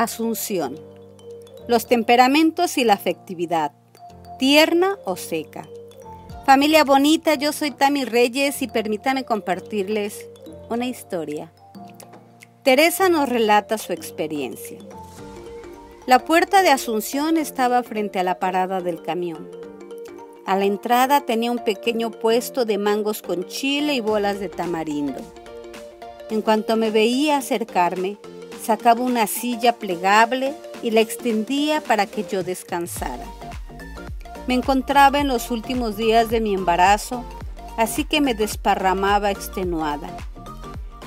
Asunción. Los temperamentos y la afectividad. Tierna o seca. Familia bonita, yo soy Tami Reyes y permítame compartirles una historia. Teresa nos relata su experiencia. La puerta de Asunción estaba frente a la parada del camión. A la entrada tenía un pequeño puesto de mangos con chile y bolas de tamarindo. En cuanto me veía acercarme, sacaba una silla plegable y la extendía para que yo descansara. Me encontraba en los últimos días de mi embarazo, así que me desparramaba extenuada.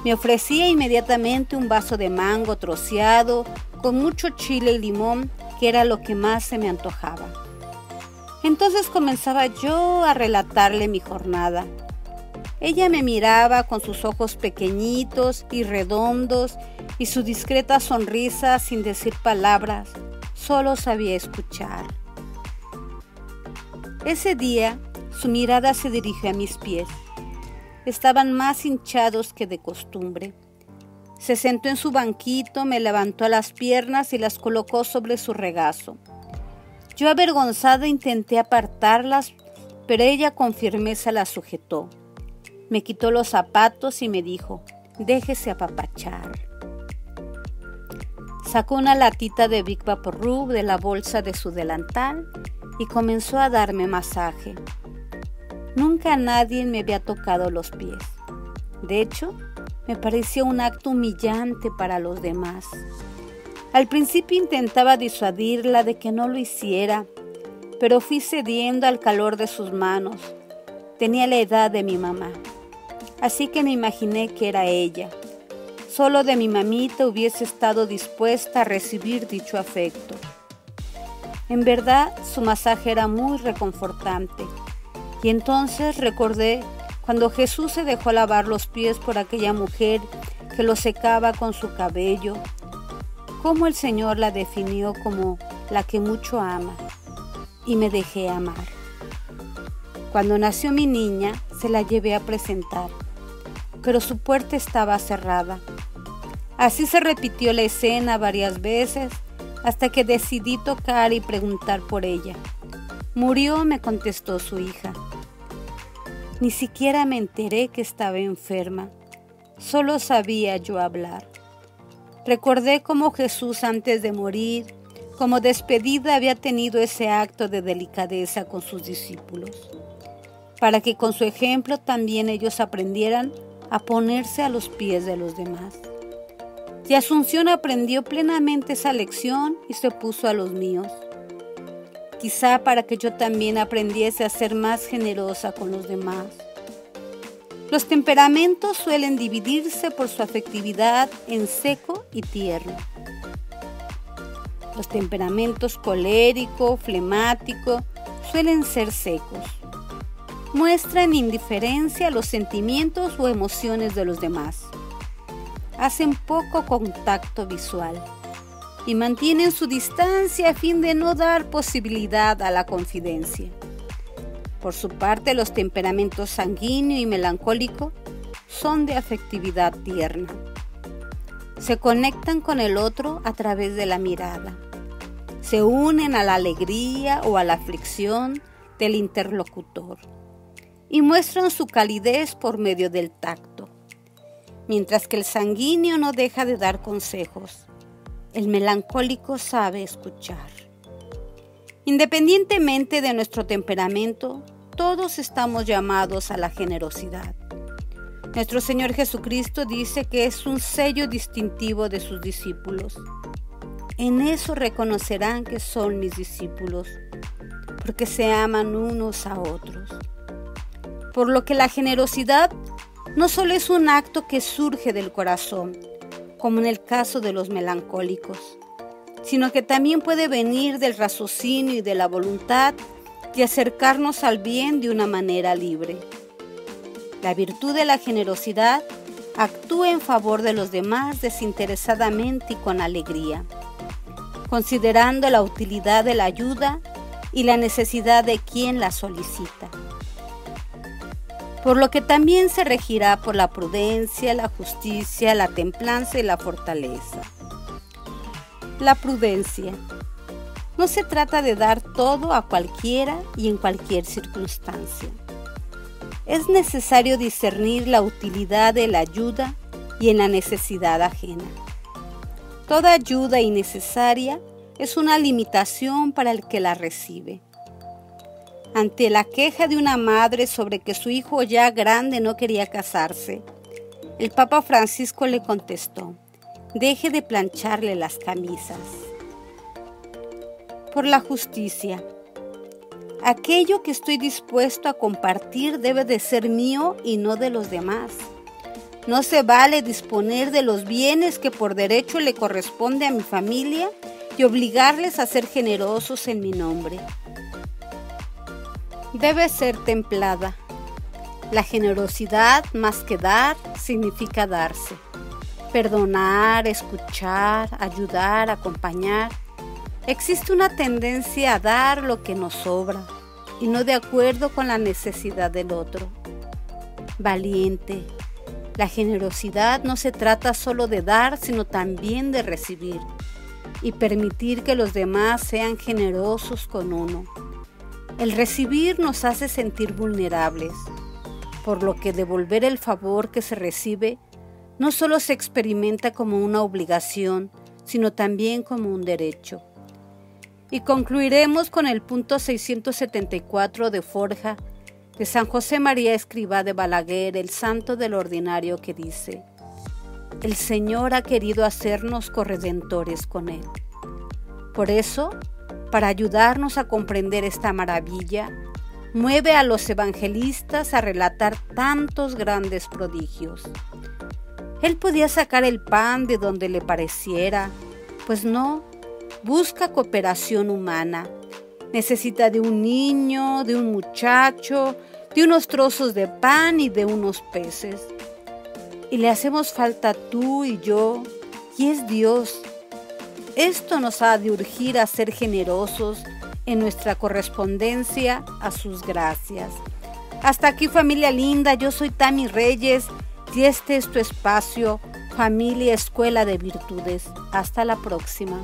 Me ofrecía inmediatamente un vaso de mango troceado con mucho chile y limón, que era lo que más se me antojaba. Entonces comenzaba yo a relatarle mi jornada. Ella me miraba con sus ojos pequeñitos y redondos y su discreta sonrisa sin decir palabras, solo sabía escuchar. Ese día su mirada se dirigió a mis pies. Estaban más hinchados que de costumbre. Se sentó en su banquito, me levantó las piernas y las colocó sobre su regazo. Yo avergonzada intenté apartarlas, pero ella con firmeza las sujetó. Me quitó los zapatos y me dijo, déjese apapachar. Sacó una latita de Big Vaporub de la bolsa de su delantal y comenzó a darme masaje. Nunca nadie me había tocado los pies. De hecho, me pareció un acto humillante para los demás. Al principio intentaba disuadirla de que no lo hiciera, pero fui cediendo al calor de sus manos. Tenía la edad de mi mamá, así que me imaginé que era ella. Solo de mi mamita hubiese estado dispuesta a recibir dicho afecto. En verdad, su masaje era muy reconfortante. Y entonces recordé cuando Jesús se dejó lavar los pies por aquella mujer que lo secaba con su cabello, cómo el Señor la definió como la que mucho ama, y me dejé amar. Cuando nació mi niña, se la llevé a presentar, pero su puerta estaba cerrada. Así se repitió la escena varias veces hasta que decidí tocar y preguntar por ella. Murió, me contestó su hija. Ni siquiera me enteré que estaba enferma. Solo sabía yo hablar. Recordé cómo Jesús antes de morir, como despedida, había tenido ese acto de delicadeza con sus discípulos, para que con su ejemplo también ellos aprendieran a ponerse a los pies de los demás. Y Asunción aprendió plenamente esa lección y se puso a los míos quizá para que yo también aprendiese a ser más generosa con los demás. Los temperamentos suelen dividirse por su afectividad en seco y tierno. Los temperamentos colérico, flemático, suelen ser secos. Muestran indiferencia a los sentimientos o emociones de los demás. Hacen poco contacto visual y mantienen su distancia a fin de no dar posibilidad a la confidencia. Por su parte, los temperamentos sanguíneo y melancólico son de afectividad tierna. Se conectan con el otro a través de la mirada. Se unen a la alegría o a la aflicción del interlocutor y muestran su calidez por medio del tacto, mientras que el sanguíneo no deja de dar consejos el melancólico sabe escuchar. Independientemente de nuestro temperamento, todos estamos llamados a la generosidad. Nuestro Señor Jesucristo dice que es un sello distintivo de sus discípulos. En eso reconocerán que son mis discípulos, porque se aman unos a otros. Por lo que la generosidad no solo es un acto que surge del corazón, como en el caso de los melancólicos, sino que también puede venir del raciocinio y de la voluntad de acercarnos al bien de una manera libre. La virtud de la generosidad actúa en favor de los demás desinteresadamente y con alegría, considerando la utilidad de la ayuda y la necesidad de quien la solicita por lo que también se regirá por la prudencia, la justicia, la templanza y la fortaleza. La prudencia. No se trata de dar todo a cualquiera y en cualquier circunstancia. Es necesario discernir la utilidad de la ayuda y en la necesidad ajena. Toda ayuda innecesaria es una limitación para el que la recibe. Ante la queja de una madre sobre que su hijo ya grande no quería casarse, el Papa Francisco le contestó, deje de plancharle las camisas. Por la justicia. Aquello que estoy dispuesto a compartir debe de ser mío y no de los demás. No se vale disponer de los bienes que por derecho le corresponde a mi familia y obligarles a ser generosos en mi nombre debe ser templada. La generosidad, más que dar, significa darse. Perdonar, escuchar, ayudar, acompañar. Existe una tendencia a dar lo que nos sobra y no de acuerdo con la necesidad del otro. Valiente. La generosidad no se trata solo de dar, sino también de recibir y permitir que los demás sean generosos con uno. El recibir nos hace sentir vulnerables, por lo que devolver el favor que se recibe no solo se experimenta como una obligación, sino también como un derecho. Y concluiremos con el punto 674 de Forja de San José María Escribá de Balaguer, el santo del ordinario, que dice, El Señor ha querido hacernos corredentores con Él. Por eso, para ayudarnos a comprender esta maravilla, mueve a los evangelistas a relatar tantos grandes prodigios. Él podía sacar el pan de donde le pareciera, pues no, busca cooperación humana. Necesita de un niño, de un muchacho, de unos trozos de pan y de unos peces. Y le hacemos falta tú y yo, y es Dios esto nos ha de urgir a ser generosos en nuestra correspondencia a sus gracias. Hasta aquí familia linda, yo soy Tami Reyes y este es tu espacio, familia Escuela de Virtudes. Hasta la próxima.